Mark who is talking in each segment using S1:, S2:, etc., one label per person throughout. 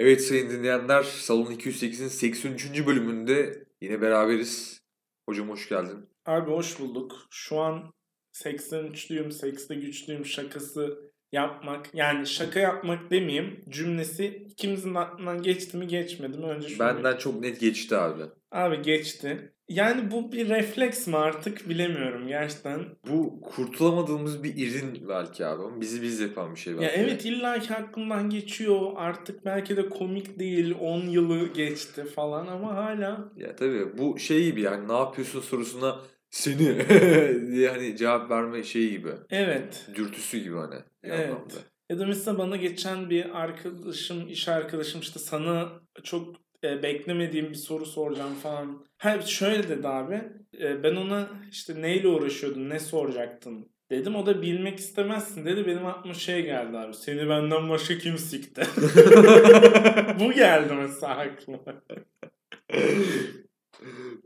S1: Evet sayın dinleyenler Salon 208'in 83. bölümünde yine beraberiz. Hocam hoş geldin.
S2: Abi hoş bulduk. Şu an 83'lüyüm, sekste güçlüyüm şakası yapmak. Yani şaka yapmak demeyeyim. Cümlesi ikimizin aklından geçti mi geçmedi mi? Önce şunu
S1: Benden çok net geçti abi.
S2: Abi geçti. Yani bu bir refleks mi artık bilemiyorum gerçekten.
S1: Bu kurtulamadığımız bir irin belki abi bizi biz yapan bir şey belki.
S2: Ya evet illaki aklımdan geçiyor. Artık belki de komik değil. 10 yılı geçti falan ama hala
S1: Ya tabii bu şey gibi yani ne yapıyorsun sorusuna seni diye hani cevap verme şeyi gibi.
S2: evet.
S1: Dürtüsü gibi hani.
S2: Evet.
S1: anlamda.
S2: Ya da mesela bana geçen bir arkadaşım, iş arkadaşım işte sana çok e, beklemediğim bir soru soracağım falan. Ha şöyle dedi abi. e, ben ona işte neyle uğraşıyordun, ne soracaktın dedim. O da bilmek istemezsin dedi. Benim aklıma şey geldi abi. Seni benden başka kim sikti? Bu geldi mesela aklıma.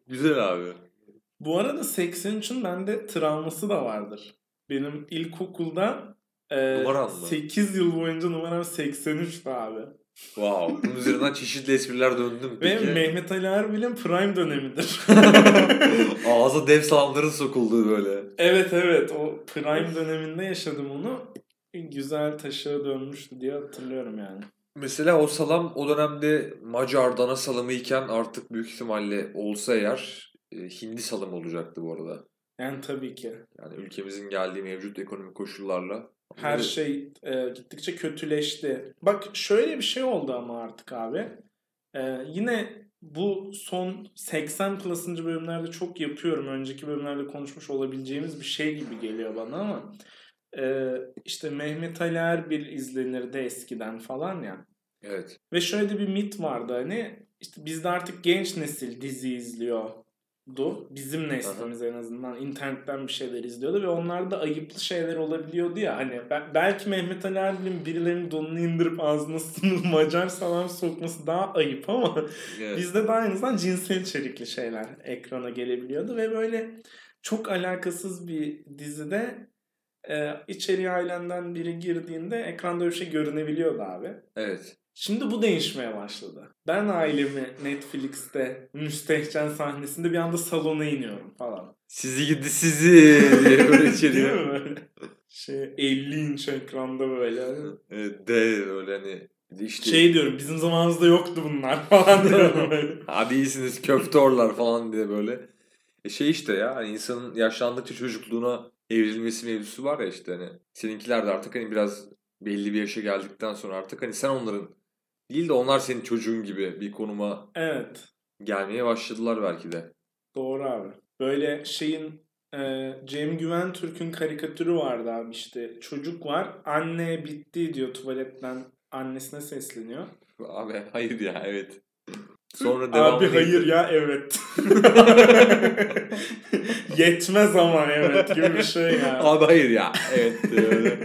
S1: Güzel abi.
S2: Bu arada 83'ün bende travması da vardır. Benim ilkokulda e,
S1: Numaran mı?
S2: 8 yıl boyunca numaram 83'tü abi.
S1: Wow. Bunun üzerinden çeşitli espriler döndüm
S2: Ve
S1: peki.
S2: Mehmet Ali Erbil'in prime dönemidir.
S1: Ağza dev salamların sokulduğu böyle.
S2: evet evet o prime döneminde yaşadım onu. Güzel taşığa dönmüştü diye hatırlıyorum yani.
S1: Mesela o salam o dönemde Macar dana salamı iken artık büyük ihtimalle olsa eğer e, hindi salamı olacaktı bu arada.
S2: Yani tabii ki.
S1: Yani ülkemizin geldiği mevcut ekonomik koşullarla.
S2: Her
S1: Bunları-
S2: şey e, gittikçe kötüleşti. Bak şöyle bir şey oldu ama artık abi. E, yine bu son 80 plus'ıncı bölümlerde çok yapıyorum. Önceki bölümlerde konuşmuş olabileceğimiz bir şey gibi geliyor bana ama e, işte Mehmet Ali Erbil izlenirdi eskiden falan ya.
S1: Evet.
S2: Ve şöyle bir mit vardı hani işte bizde artık genç nesil dizi izliyordu. Bizim neslimiz en azından internetten bir şeyler izliyordu ve onlarda ayıplı şeyler olabiliyordu ya hani ben- belki Mehmet Ali Erbil'in birilerinin donunu indirip ağzına sınır Macar salam sokması daha ayıp ama
S1: evet.
S2: bizde de aynı zamanda cinsel içerikli şeyler ekrana gelebiliyordu ve böyle çok alakasız bir dizide e, içeriye ailenden biri girdiğinde ekranda öyle bir şey görünebiliyordu abi.
S1: Evet.
S2: Şimdi bu değişmeye başladı. Ben ailemi Netflix'te müstehcen sahnesinde bir anda salona iniyorum falan.
S1: Sizi gidi sizi diye böyle
S2: Değil
S1: içeriyor.
S2: mi böyle? Şey 50 inç ekranda böyle.
S1: Evet, de öyle hani işte
S2: Şey diyorum bizim zamanımızda yoktu bunlar falan diyorum böyle.
S1: hadi iyisiniz köftorlar falan diye böyle. E şey işte ya hani insanın yaşlandıkça çocukluğuna evrilmesi mevzusu var ya işte hani seninkiler de artık hani biraz belli bir yaşa geldikten sonra artık hani sen onların değil de onlar senin çocuğun gibi bir konuma
S2: Evet.
S1: gelmeye başladılar belki de.
S2: Doğru abi. Böyle şeyin e, Cem Güven Türk'ün karikatürü vardı abi işte. Çocuk var. Anne bitti diyor tuvaletten annesine sesleniyor.
S1: Abi hayır ya evet. Sonra devam
S2: Abi hayır ya evet. Yetmez ama evet gibi bir şey yani.
S1: Abi hayır ya. Evet. öyle.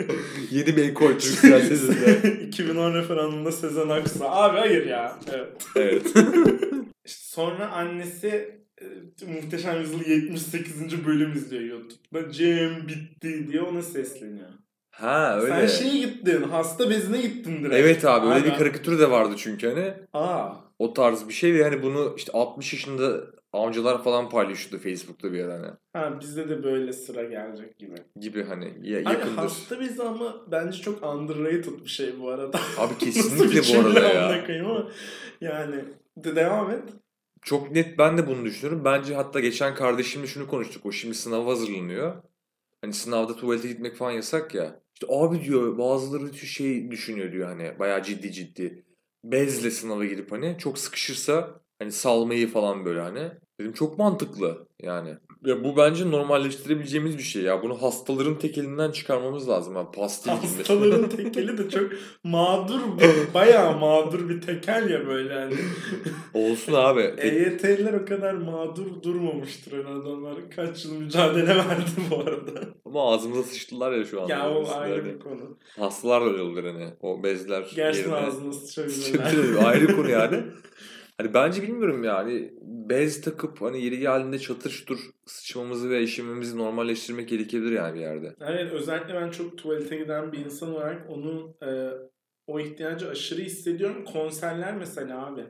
S1: Yeni ekol Türk siyasetinde.
S2: 2010 referandumunda Sezen Aksu. Abi hayır ya. Evet.
S1: Evet.
S2: İşte sonra annesi e, Muhteşem Yüzyıl 78. bölüm izliyor YouTube'da. Cem bitti diye ona sesleniyor.
S1: Ha öyle.
S2: Sen şeye gittin. Hasta bezine gittin direkt.
S1: Evet abi öyle bir karikatür de vardı çünkü hani.
S2: Aa.
S1: O tarz bir şey ve hani bunu işte 60 yaşında amcalar falan paylaşıyordu Facebook'ta bir ara hani.
S2: Ha bizde de böyle sıra gelecek gibi.
S1: Gibi hani ya-
S2: Hani
S1: yakındır.
S2: hasta bezi ama bence çok underrated bir şey bu arada.
S1: Abi kesinlikle bu arada ya.
S2: ama yani de devam et.
S1: Çok net ben de bunu düşünüyorum. Bence hatta geçen kardeşimle şunu konuştuk. O şimdi sınava hazırlanıyor. Hani sınavda tuvalete gitmek falan yasak ya. İşte abi diyor bazıları şey düşünüyor diyor hani bayağı ciddi ciddi. Bezle sınava girip hani çok sıkışırsa hani salmayı falan böyle hani. Dedim çok mantıklı yani. Ya bu bence normalleştirebileceğimiz bir şey ya. Bunu hastaların tek elinden çıkarmamız lazım. Yani pastil.
S2: Hastaların tekeli de çok mağdur, bayağı mağdur bir tekel ya böyle hani.
S1: Olsun abi. Tek-
S2: EYT'liler o kadar mağdur durmamıştır herhalde onlar. Kaç yıl mücadele verdi bu arada.
S1: Ama ağzımıza sıçtılar ya şu anda.
S2: ya o ayrı bir konu.
S1: Hastalar da öyle olur hani. O bezler
S2: Gerçekten
S1: yerine.
S2: ağzına sıçabilirler.
S1: Sıçabilir. ayrı konu yani. Hani bence bilmiyorum yani bez takıp hani yeri geldiğinde çatır çutur sıçmamızı ve işememizi normalleştirmek gerekebilir yani bir yerde.
S2: Evet özellikle ben çok tuvalete giden bir insan olarak onun e, o ihtiyacı aşırı hissediyorum. Konserler mesela abi.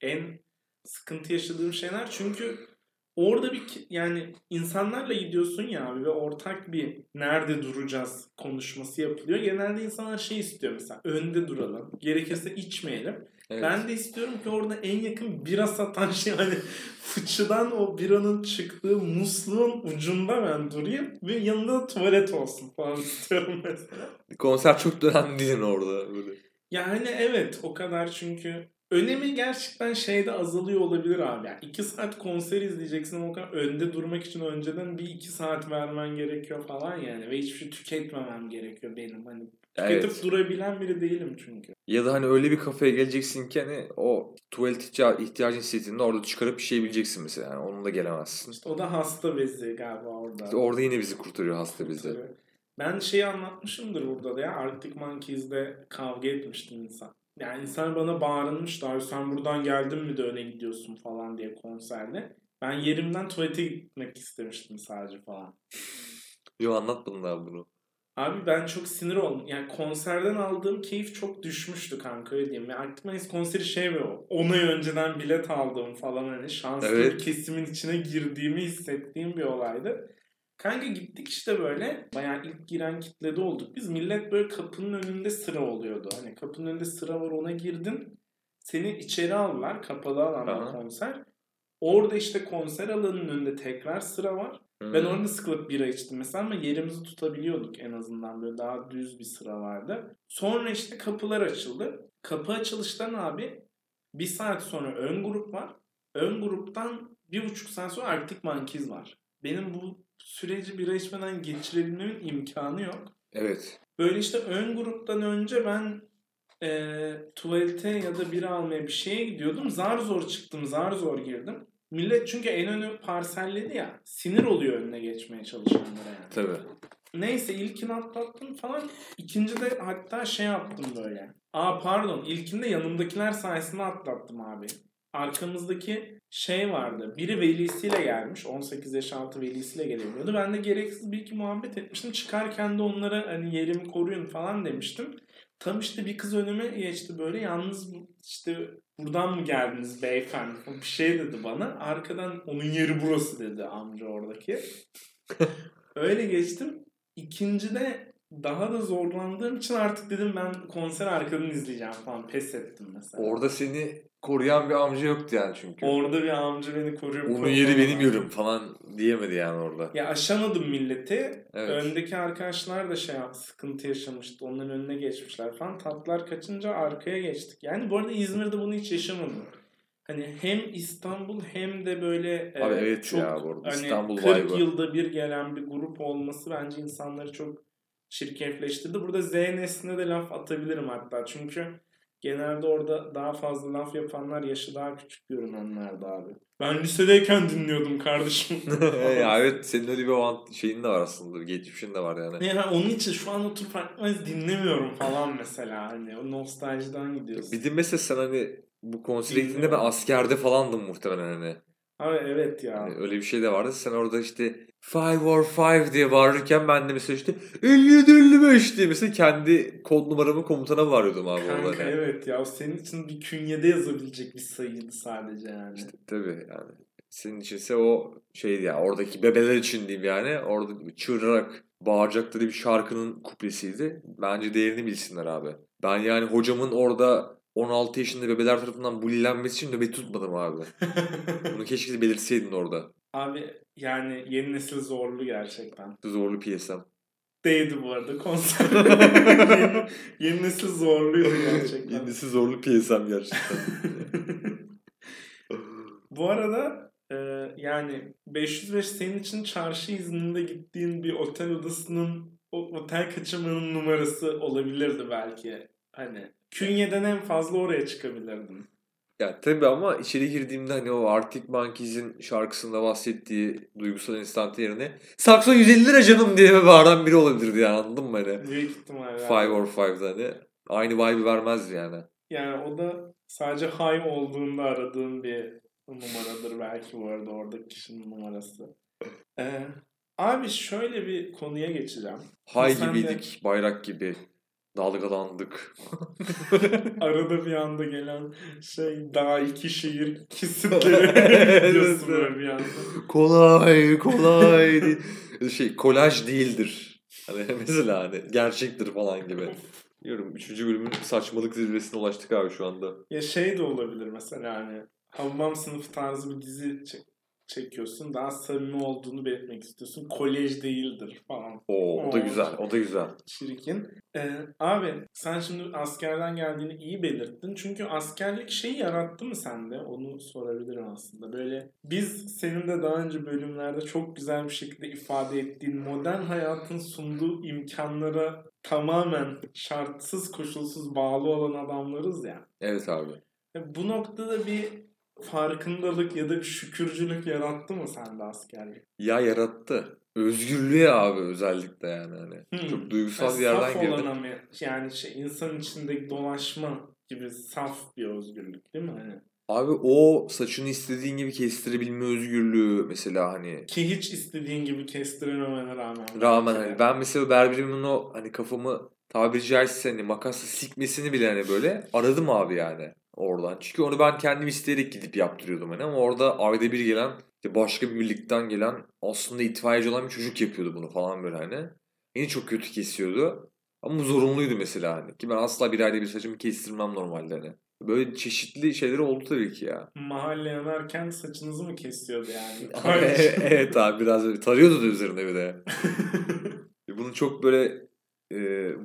S2: En sıkıntı yaşadığım şeyler çünkü orada bir yani insanlarla gidiyorsun ya abi ve ortak bir nerede duracağız konuşması yapılıyor. Genelde insanlar şey istiyor mesela önde duralım. Gerekirse içmeyelim.
S1: Evet.
S2: Ben de istiyorum ki orada en yakın bira satan şey hani fıçıdan o biranın çıktığı musluğun ucunda ben durayım ve yanında da tuvalet olsun falan istiyorum mesela.
S1: Konser çok değil orada. Böyle.
S2: Yani evet o kadar çünkü önemi gerçekten şeyde azalıyor olabilir abi. Yani iki saat konser izleyeceksin ama o kadar önde durmak için önceden bir iki saat vermen gerekiyor falan yani. Ve hiçbir şey tüketmemem gerekiyor benim. Hani tüketip
S1: Evet.
S2: durabilen biri değilim çünkü.
S1: Ya da hani öyle bir kafeye geleceksin ki hani o tuvalet ihtiya- ihtiyacın hissettiğinde orada çıkarıp bir şey bileceksin mesela. Yani onunla gelemezsin.
S2: İşte o da hasta bezi galiba orada.
S1: İşte orada yine bizi kurtarıyor hasta bizde.
S2: Tabii. Ben şeyi anlatmışımdır burada da ya Arctic Monkeys'de kavga etmiştim insan. Yani insan bana bağırmıştı abi sen buradan geldin mi de öne gidiyorsun falan diye konserde. Ben yerimden tuvalete gitmek istemiştim sadece falan.
S1: Yo anlatmadın daha bunu.
S2: Abi ben çok sinir oldum. Yani konserden aldığım keyif çok düşmüştü kanka öyle diyeyim. Yani Monkeys konseri şey mi o? 10 ay önceden bilet aldığım falan hani şanslı
S1: Evet.
S2: bir kesimin içine girdiğimi hissettiğim bir olaydı. Kanka gittik işte böyle. Bayağı ilk giren kitlede olduk. Biz millet böyle kapının önünde sıra oluyordu. Hani kapının önünde sıra var ona girdin. Seni içeri aldılar. Kapalı alanda konser. Orada işte konser alanının önünde tekrar sıra var.
S1: Hmm.
S2: Ben orada sıkılıp bira içtim mesela ama yerimizi tutabiliyorduk en azından. Böyle daha düz bir sıra vardı. Sonra işte kapılar açıldı. Kapı açılıştan abi bir saat sonra ön grup var. Ön gruptan bir buçuk saat sonra Arctic Monkeys var. Benim bu süreci bira içmeden geçirebilmemin imkanı yok.
S1: Evet.
S2: Böyle işte ön gruptan önce ben e, tuvalete ya da bira almaya bir şeye gidiyordum. Zar zor çıktım, zar zor girdim. Millet çünkü en önü parselledi ya. Sinir oluyor önüne geçmeye çalışanlara yani.
S1: Tabii.
S2: Neyse ilkini atlattım falan. İkinci de hatta şey yaptım böyle. Aa pardon ilkinde yanımdakiler sayesinde atlattım abi. Arkamızdaki şey vardı. Biri velisiyle gelmiş. 18 yaş altı velisiyle gelemiyordu. Ben de gereksiz bir iki muhabbet etmiştim. Çıkarken de onlara hani yerimi koruyun falan demiştim. Tam işte bir kız önüme geçti böyle. Yalnız işte buradan mı geldiniz beyefendi? Bir şey dedi bana. Arkadan onun yeri burası dedi amca oradaki. Öyle geçtim. İkincide daha da zorlandığım için artık dedim ben konser arkadan izleyeceğim falan. Pes ettim mesela.
S1: Orada seni koruyan bir amca yoktu yani çünkü.
S2: Orada bir amca beni koruyor.
S1: Onun yeri benim yerim falan diyemedi yani orada.
S2: Ya aşamadım milleti.
S1: Evet.
S2: Öndeki arkadaşlar da şey sıkıntı yaşamıştı. Onların önüne geçmişler falan. Tatlar kaçınca arkaya geçtik. Yani bu arada İzmir'de bunu hiç yaşamadım. Hani hem İstanbul hem de böyle e,
S1: Abi evet
S2: çok
S1: ya bu arada
S2: hani
S1: İstanbul
S2: 40
S1: vibe'ı.
S2: yılda bir gelen bir grup olması bence insanları çok çirkefleştirdi. Burada Z nesline de laf atabilirim hatta. Çünkü genelde orada daha fazla laf yapanlar yaşı daha küçük görünenlerdi abi. Ben lisedeyken dinliyordum kardeşim.
S1: ya evet senin öyle bir avant şeyin de var aslında. Geçmişin de var yani.
S2: Yani onun için şu an oturup Akmaz dinlemiyorum falan mesela. Hani o nostaljiden gidiyorsun.
S1: Bir de mesela sen hani bu konsere gittiğinde ben askerde falandım muhtemelen hani.
S2: Abi evet ya.
S1: Hani öyle bir şey de vardı. Sen orada işte five or five diye bağırırken ben de mesela işte 57 55 diye mesela kendi kod numaramı komutana bağırıyordum abi orada.
S2: Kanka
S1: hani.
S2: evet ya. Senin için bir künyede yazabilecek bir sayıydı sadece yani.
S1: İşte tabii yani. Senin içinse o şeydi ya oradaki bebeler için diyeyim yani. Orada çığırarak bağıracakları bir şarkının kuplesiydi. Bence değerini bilsinler abi. Ben yani hocamın orada 16 yaşında bebeler tarafından bullenmesi için nöbet tutmadım abi. Bunu keşke belirtseydin orada.
S2: Abi yani yeni nesil zorlu gerçekten.
S1: Zorlu PSM.
S2: Değdi bu arada konser. yeni, yeni nesil zorluydu gerçekten.
S1: Yenisi zorlu PSM gerçekten.
S2: Bu arada e, yani 505 senin için çarşı izninde gittiğin bir otel odasının o otel kaçırmanın numarası olabilirdi belki. Hani künyeden en fazla oraya çıkabilirdin.
S1: Ya tabii ama içeri girdiğimde hani o Arctic Monkeys'in şarkısında bahsettiği duygusal instante yerine Sakso 150 lira canım diye bağıran biri olabilirdi yani anladın mı hani?
S2: Büyük ihtimalle.
S1: Five or Five'da hani. Aynı vibe'ı vermezdi yani.
S2: Yani o da sadece high olduğunda aradığın bir numaradır belki bu arada oradaki kişinin numarası. Ee, abi şöyle bir konuya geçeceğim.
S1: Hay
S2: Sen de-
S1: gibiydik, bayrak gibi. Dalgalandık.
S2: Arada bir anda gelen şey daha iki şehir iki sütleri diyorsun böyle bir anda.
S1: kolay kolay değil. şey kolaj değildir. Hani mesela hani gerçektir falan gibi. Diyorum 3. bölümün saçmalık zirvesine ulaştık abi şu anda.
S2: Ya şey de olabilir mesela hani Havvam sınıfı tarzı bir dizi çek- çekiyorsun. Daha samimi olduğunu belirtmek istiyorsun. Kolej değildir falan.
S1: Oo, o da güzel, o da güzel.
S2: Çirkin. Ee, abi sen şimdi askerden geldiğini iyi belirttin. Çünkü askerlik şeyi yarattı mı sende? Onu sorabilirim aslında. Böyle biz senin de daha önce bölümlerde çok güzel bir şekilde ifade ettiğin modern hayatın sunduğu imkanlara tamamen şartsız koşulsuz bağlı olan adamlarız ya.
S1: Evet abi.
S2: Ya Bu noktada bir farkındalık ya da bir şükürcülük yarattı mı sende askerlik?
S1: Ya yarattı. Özgürlüğe abi özellikle yani hani.
S2: Hmm.
S1: Çok duygusal
S2: Ya
S1: bir yerden
S2: saf
S1: girdim.
S2: mı? Yani şey, insan içindeki dolaşma gibi saf bir özgürlük değil mi? Hani?
S1: Abi o saçını istediğin gibi kestirebilme özgürlüğü mesela hani
S2: Ki hiç istediğin gibi kestirememene rağmen.
S1: rağmen hani ben mesela berberimin o hani kafamı tabiri caizse hani makasla sikmesini bile hani böyle aradım abi yani oradan. Çünkü onu ben kendim isteyerek gidip yaptırıyordum hani ama orada ayda bir gelen işte başka bir birlikten gelen aslında itfaiyeci olan bir çocuk yapıyordu bunu falan böyle hani. Beni çok kötü kesiyordu. Ama zorunluydu mesela hani. Ki ben asla bir ayda bir saçımı kestirmem normalde hani. Böyle çeşitli şeyleri oldu tabii ki ya.
S2: Mahalle yanarken saçınızı mı kesiyordu yani?
S1: evet abi biraz öyle. Tarıyordu da üzerinde bir de. Bunu çok böyle e,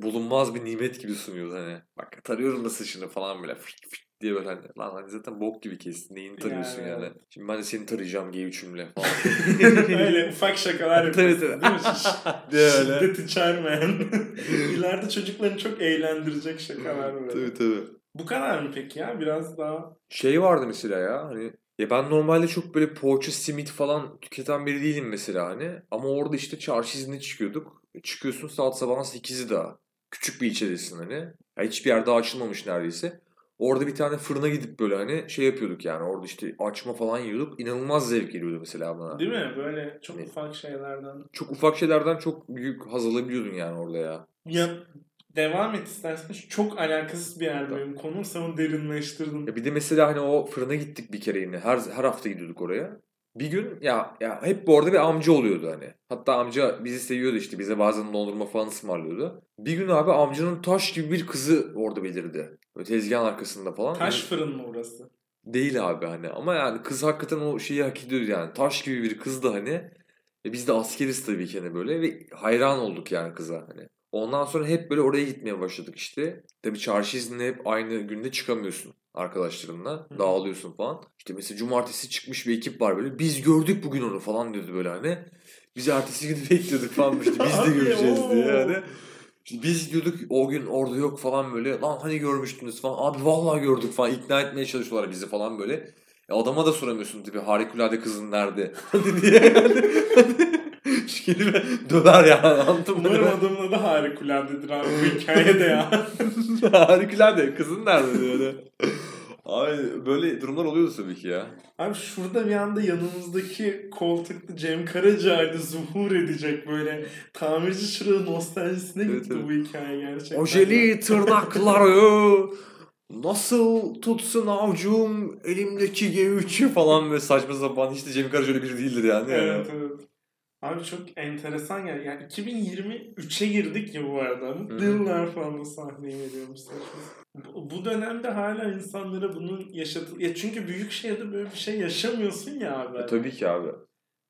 S1: bulunmaz bir nimet gibi sunuyordu hani. Bak tarıyorum da saçını falan böyle fırt fırt diye böyle hani. Lan hani zaten bok gibi kestin. Neyini tarıyorsun
S2: Yani,
S1: yani? Şimdi ben de seni tarayacağım G3'ümle falan.
S2: Öyle ufak şakalar
S1: Tabii,
S2: yapıyorsun
S1: tabii.
S2: değil mi?
S1: Diye öyle.
S2: Şiddet içermeyen. İleride çocuklarını çok eğlendirecek şakalar böyle.
S1: tabii tabii.
S2: Bu kadar mı peki ya? Biraz daha
S1: Şey vardı mesela ya hani ya ben normalde çok böyle poğaça, simit falan tüketen biri değilim mesela hani. Ama orada işte çarşı iznine çıkıyorduk. Çıkıyorsun saat sabahın 8'i daha. Küçük bir ilçedesin hani. Ya hiçbir yer daha açılmamış neredeyse. Orada bir tane fırına gidip böyle hani şey yapıyorduk yani. Orada işte açma falan yiyorduk. İnanılmaz zevk geliyordu mesela bana.
S2: değil mi? Böyle çok
S1: Ne?
S2: ufak şeylerden.
S1: Çok ufak şeylerden çok büyük haz alabiliyordun yani orada ya.
S2: Ya devam et istersen. Çok alakasız bir yer benim konum. Sen onu derinleştirdin.
S1: Ya bir de mesela hani o fırına gittik bir kere yine. Her her hafta gidiyorduk oraya. Bir gün ya ya hep bu arada bir amca oluyordu hani. Hatta amca bizi seviyordu işte. Bize bazen dondurma falan ısmarlıyordu. Bir gün abi amcanın taş gibi bir kızı orada belirdi. Böyle tezgahın arkasında falan.
S2: Taş fırın mı orası?
S1: Değil abi hani. Ama yani kız hakikaten o şeyi hak ediyordu yani. Taş gibi bir kızdı hani. E biz de askeriz tabii ki hani böyle ve hayran olduk yani kıza hani. Ondan sonra hep böyle oraya gitmeye başladık işte. Tabii çarşı iznine hep aynı günde çıkamıyorsun arkadaşlarınla.
S2: Hı.
S1: Dağılıyorsun falan. İşte mesela cumartesi çıkmış bir ekip var böyle. Biz gördük bugün onu falan diyordu böyle hani. Biz ertesi günü bekliyorduk falan işte biz de göreceğiz diye yani. İşte biz diyorduk o gün orada yok falan böyle. Lan hani görmüştünüz falan. Abi vallahi gördük falan. ikna etmeye çalışıyorlar bizi falan böyle. E adama da soramıyorsun tabii harikulade kızın nerede? Hani diye yani. Şu kelime döver yani anladın mı?
S2: Umarım adamın adı harikuladedir abi bu hikayede ya.
S1: harikulade kızın nerede diyor. Abi böyle durumlar oluyordu tabii ki ya.
S2: Abi şurada bir anda yanımızdaki koltukta Cem Karaca'ydı zuhur edecek böyle tamirci çırağı nostaljisine
S1: Evet,
S2: gitti
S1: evet.
S2: bu hikaye gerçekten.
S1: Ojeli tırnakları nasıl tutsun avcum elimdeki G3'ü falan böyle saçma sapan hiç de Cem Karaca öyle biri değildir yani.
S2: Evet evet. Abi çok enteresan yani. yani 2023'e girdik ya bu arada. Mutlu yıllar falan sahneye veriyormuş. Bu, bu dönemde hala insanlara bunun yaşatı... Ya çünkü büyük şehirde böyle bir şey yaşamıyorsun ya abi.
S1: E, tabii ki abi.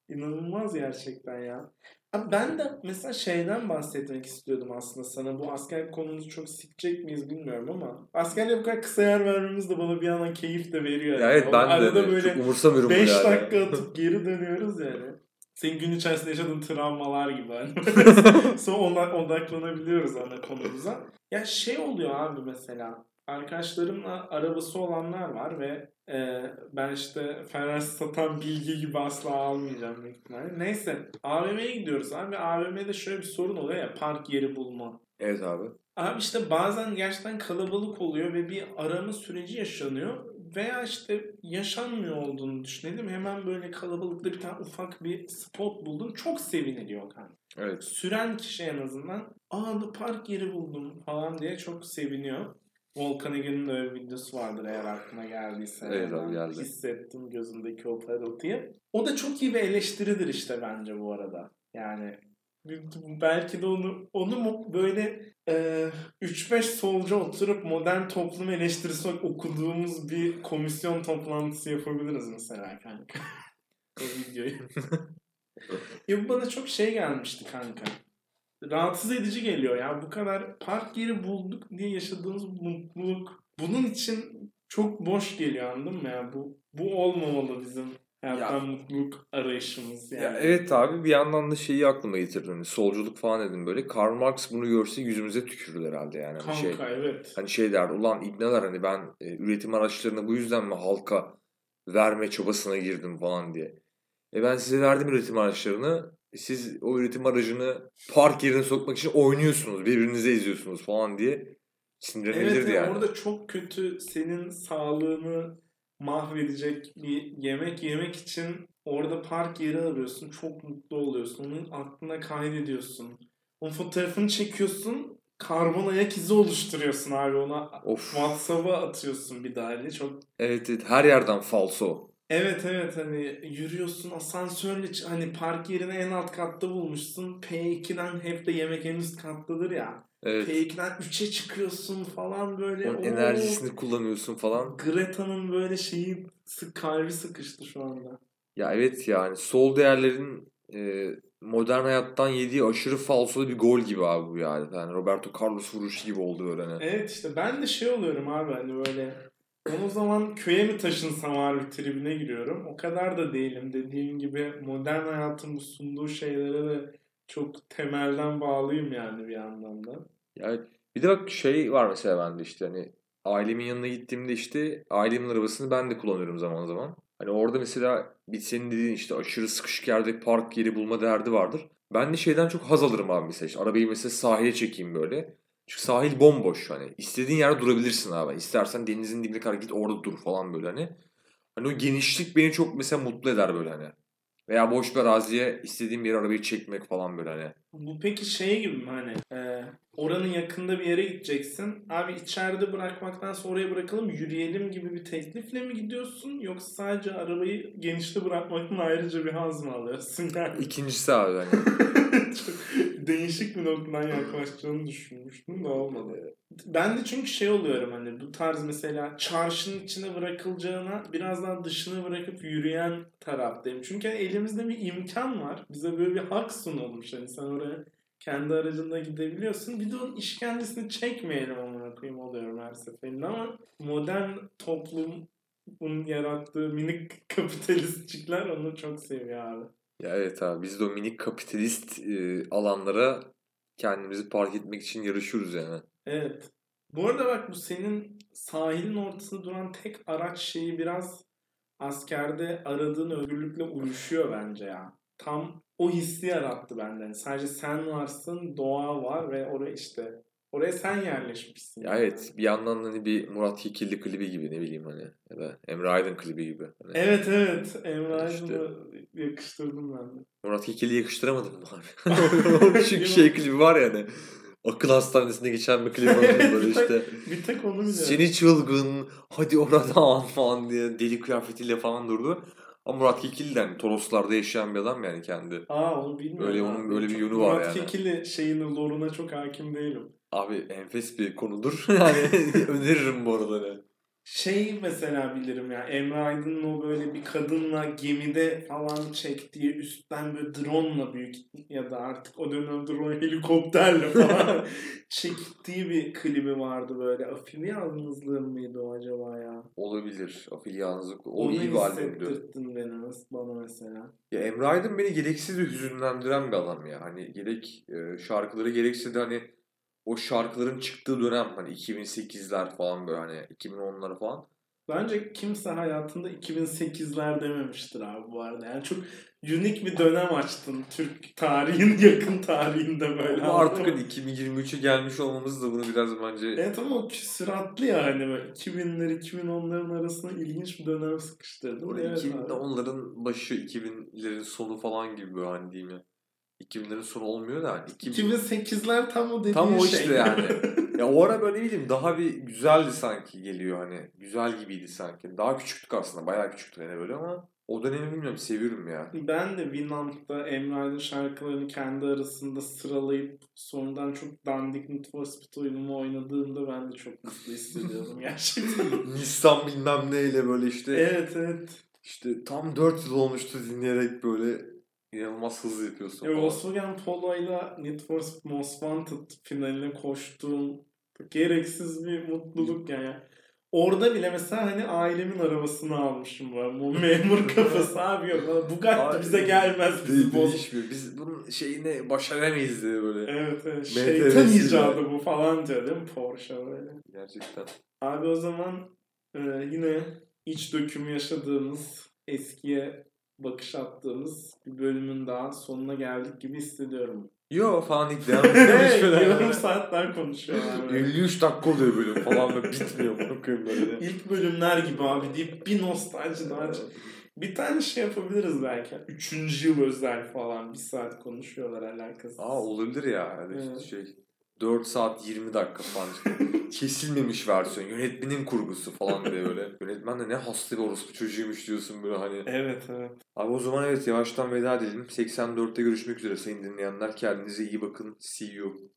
S2: İnanılmaz gerçekten ya. Abi ben de mesela şeyden bahsetmek istiyordum aslında sana. Bu asker konumuzu çok sikecek miyiz bilmiyorum ama askerliğe bu kadar kısa yer vermemiz de bana bir yandan keyif de veriyor.
S1: Ya
S2: yani.
S1: evet
S2: O
S1: ben de
S2: Arada
S1: hani
S2: böyle
S1: çok umursamıyorum bu
S2: 5
S1: yani.
S2: dakika atıp geri dönüyoruz yani. Senin gün içerisinde yaşadığın travmalar gibi hani. Sonra ona odaklanabiliyoruz ana konumuza. Ya şey oluyor abi mesela. Arkadaşlarımla arabası olanlar var ve e, ben işte Ferrari satan bilgi gibi asla almayacağım büyük ihtimalle. Neyse AVM'ye gidiyoruz abi. AVM'de şöyle bir sorun oluyor ya park yeri bulma.
S1: Evet abi.
S2: Abi işte bazen gerçekten kalabalık oluyor ve bir arama süreci yaşanıyor. Veya işte yaşanmıyor olduğunu düşünelim. Hemen böyle kalabalıkta bir tane ufak bir spot buldun. Çok seviniliyor kanka.
S1: Evet.
S2: Süren kişi en azından aa da park yeri buldum falan diye çok seviniyor. Volkan Ege'nin öyle bir videosu vardır eğer aklına geldiyse.
S1: Evet abi, geldi.
S2: Hissettim gözündeki o parıltıyı. O da çok iyi bir eleştiridir işte bence bu arada. Yani belki de onu onu mu böyle e, 3-5 solcu oturup modern toplum eleştirisi okuduğumuz bir komisyon toplantısı yapabiliriz mesela kanka. o videoyu. ya bu bana çok şey gelmişti kanka. Rahatsız edici geliyor ya. Bu kadar park yeri bulduk diye yaşadığımız mutluluk bunun için çok boş geliyor anladın mı ya? Bu bu olmamalı bizim hayattan mutluluk arayışımız yani.
S1: Ya evet abi bir yandan da şeyi aklıma getirdin. Hani solculuk falan dedim böyle. Karl Marx bunu görse yüzümüze tükürür herhalde yani. Hani
S2: Kanka
S1: şey,
S2: evet.
S1: hani şey derdi ulan ibneler hani ben e, üretim araçlarını bu yüzden mi halka verme çabasına girdim falan diye. E ben size verdim üretim araçlarını. E Siz o üretim aracını park yerine sokmak için oynuyorsunuz. Birbirinize eziyorsunuz falan diye sinirlenilirdi
S2: Evet
S1: yani.
S2: orada çok kötü senin sağlığını mahvedecek bir yemek yemek için orada park yeri arıyorsun. Çok mutlu oluyorsun. Onun aklına kaydediyorsun. Onun fotoğrafını çekiyorsun. Karbon ayak izi oluşturuyorsun abi ona.
S1: Of.
S2: WhatsApp'a atıyorsun bir daha. Çok
S1: Evet, evet her yerden falso.
S2: Evet evet hani yürüyorsun asansörle hani park yerini en alt katta bulmuşsun. P2'den hep de yemek en üst kattadır ya.
S1: Evet.
S2: P2'den 3'e çıkıyorsun falan böyle.
S1: Onun
S2: Oo.
S1: enerjisini kullanıyorsun falan.
S2: Greta'nın böyle şeyi sık kalbi sıkıştı şu anda.
S1: Ya evet yani sol değerlerin e, modern hayattan yediği aşırı falsolu bir gol gibi abi bu yani. Yani Roberto Carlos vuruşu gibi oldu öyle. hani.
S2: Evet işte ben de şey oluyorum abi hani böyle ben o zaman köye mi taşınsam abi tribine giriyorum. O kadar da değilim. Dediğim gibi modern hayatın bu sunduğu şeylere de çok temelden bağlıyım yani bir yandan da.
S1: Yani bir de bak şey var mesela bende işte hani ailemin yanına gittiğimde işte ailemin arabasını ben de kullanıyorum zaman zaman. Hani orada mesela bir senin dediğin işte aşırı sıkışık yerde park yeri bulma derdi vardır. Ben de şeyden çok haz alırım abi mesela. İşte arabayı mesela sahile çekeyim böyle. Çünkü sahil bomboş hani. istediğin yerde durabilirsin abi. İstersen denizin dibine kadar git orada dur falan böyle hani. Hani o genişlik beni çok mesela mutlu eder böyle hani. Veya boş bir araziye istediğim bir yere arabayı çekmek falan böyle hani.
S2: Bu peki şey gibi mi hani e, oranın yakında bir yere gideceksin. Abi içeride bırakmaktansa oraya bırakalım yürüyelim gibi bir teklifle mi gidiyorsun? Yoksa sadece arabayı genişte bırakmaktan ayrıca bir haz mı alıyorsun yani?
S1: İkincisi abi hani.
S2: Çok değişik bir noktadan yaklaşacağını düşünmüştüm de olmadı. Ben de çünkü şey oluyorum hani bu tarz mesela çarşının içine bırakılacağına biraz daha dışına bırakıp yürüyen taraftayım. Çünkü hani elimizde bir imkan var. Bize böyle bir hak sunulmuş. Hani sen oraya kendi aracında gidebiliyorsun. Bir de onun işkencesini çekmeyelim amına koyayım oluyorum her seferinde ama modern toplumun yarattığı minik kapitalistçikler onu çok seviyor abi.
S1: Ya evet abi biz de minik kapitalist e, alanlara kendimizi park etmek için yarışıyoruz yani.
S2: Evet. Bu arada bak bu senin sahilin ortasında duran tek araç şeyi biraz askerde aradığın özgürlükle uyuşuyor bence ya. Tam o hissi yarattı benden. Sadece sen varsın, doğa var ve oraya işte oraya sen yerleşmişsin.
S1: Ya evet bir yandan hani bir Murat Kekilli klibi gibi ne bileyim hani ya da Emre Aydın klibi gibi. Hani
S2: Evet evet. Emre
S1: İşte.
S2: Aydın'ı yakıştırdım ben de.
S1: Murat Kekilli'yi yakıştıramadım mı abi? Çünkü şey klibi var ya hani akıl hastanesinde geçen bir klip var böyle işte.
S2: Bir tek onu biliyorum.
S1: Seni çılgın hadi oradan falan diye deli kıyafetiyle falan durdu. Ama Murat Kekilli de hani Toroslar'da yaşayan bir adam yani kendi.
S2: Aa onu bilmiyorum.
S1: Öyle onun böyle bir yönü var
S2: Murat
S1: yani.
S2: Kekilli şeyini, loruna çok hakim değilim.
S1: Abi enfes bir konudur. Yani öneririm bu arada. hani.
S2: Şey mesela bilirim ya Emre Aydın'ın o böyle bir kadınla gemide falan çektiği üstten böyle drone'la büyük ya da artık o dönem drone helikopterle falan çektiği bir klibi vardı böyle. Afili yalnızlığım mıydı o acaba ya?
S1: Olabilir. Afil yalnızlık. O
S2: Onu
S1: iyi bir albümdü.
S2: beni mes- bana mesela.
S1: Ya Emre Aydın beni gereksiz hüzünlendiren bir adam ya. Hani gerek e, şarkıları gerekse de hani o şarkıların çıktığı dönem hani 2008'ler falan böyle hani 2010'lar falan.
S2: Bence kimse hayatında 2008'ler dememiştir abi bu arada. Yani çok unik bir dönem açtın Türk tarihin yakın tarihinde böyle.
S1: Ama artık
S2: anladın
S1: hani
S2: mı?
S1: 2023'e gelmiş olmamız da bunu biraz bence
S2: Evet ama o küsuratlı ya hani böyle 2000'ler 2010'ların arasına ilginç bir dönem sıkıştırdın.
S1: Böyle
S2: Evet
S1: 2000'de
S2: abi.
S1: onların başı 2000'lerin sonu falan gibi böyle hani diyeyim ya. 2000'lerin sonu olmuyor da hani 2000
S2: 2008'ler tam o dediğin
S1: Tam o
S2: şey.
S1: işte yani. Ya o ara böyle bileyim daha bir güzeldi sanki geliyor hani. Güzel gibiydi sanki. Daha küçüktük aslında. Bayağı küçüktük hani böyle ama o dönemi bilmiyorum seviyorum ya.
S2: Ben de Winamp'ta Emre Aydın şarkılarını kendi arasında sıralayıp sonradan çok dandik Need for Speed oyunumu oynadığımda ben de çok mutlu hissediyordum gerçekten.
S1: Nissan bilmem neyle böyle işte
S2: evet evet.
S1: işte tam 4 yıl olmuştu dinleyerek böyle inanılmaz hızlı yapıyorsun
S2: Ya. Volkswagen Polo'yla Need for Most Wanted finaline koştuğum gereksiz bir mutluluk yani. Orada bile mesela hani ailemin arabasını almışım ben. Bu memur kafası abi yok. Bugatti bize gelmez bizi boz.
S1: değişmiyor. Biz bunun şeyini başaramayız diye böyle.
S2: Evet evet. Şeytan icadı bu falan diyor değil mi Porsche böyle.
S1: Gerçekten.
S2: Abi o zaman e, yine iç dökümü yaşadığımız, eskiye bakış attığımız bir bölümün daha sonuna geldik gibi hissediyorum.
S1: Yo falan ilk devam ediyormuş
S2: Yarım saatler konuşuyorlar. böyle.
S1: 53 dakika oluyor bölüm falan ve bitmiyor. Bakıyorum böyle.
S2: İlk bölümler gibi abi deyip bir nostalji daha. Bir tane şey yapabiliriz belki. Üçüncü yıl özel falan. Bir saat konuşuyorlar alakasız.
S1: Aa olabilir ya. Yani
S2: Evet.
S1: şey 4 saat 20 dakika falan. Kesilmemiş versiyon. Yönetmenin kurgusu falan diye böyle. Yönetmen de ne hasta bir orospu çocuğuymuş diyorsun böyle hani.
S2: Evet evet.
S1: Abi o zaman evet yavaştan veda edelim. 84'te görüşmek üzere sayın dinleyenler. Kendinize iyi bakın. See you.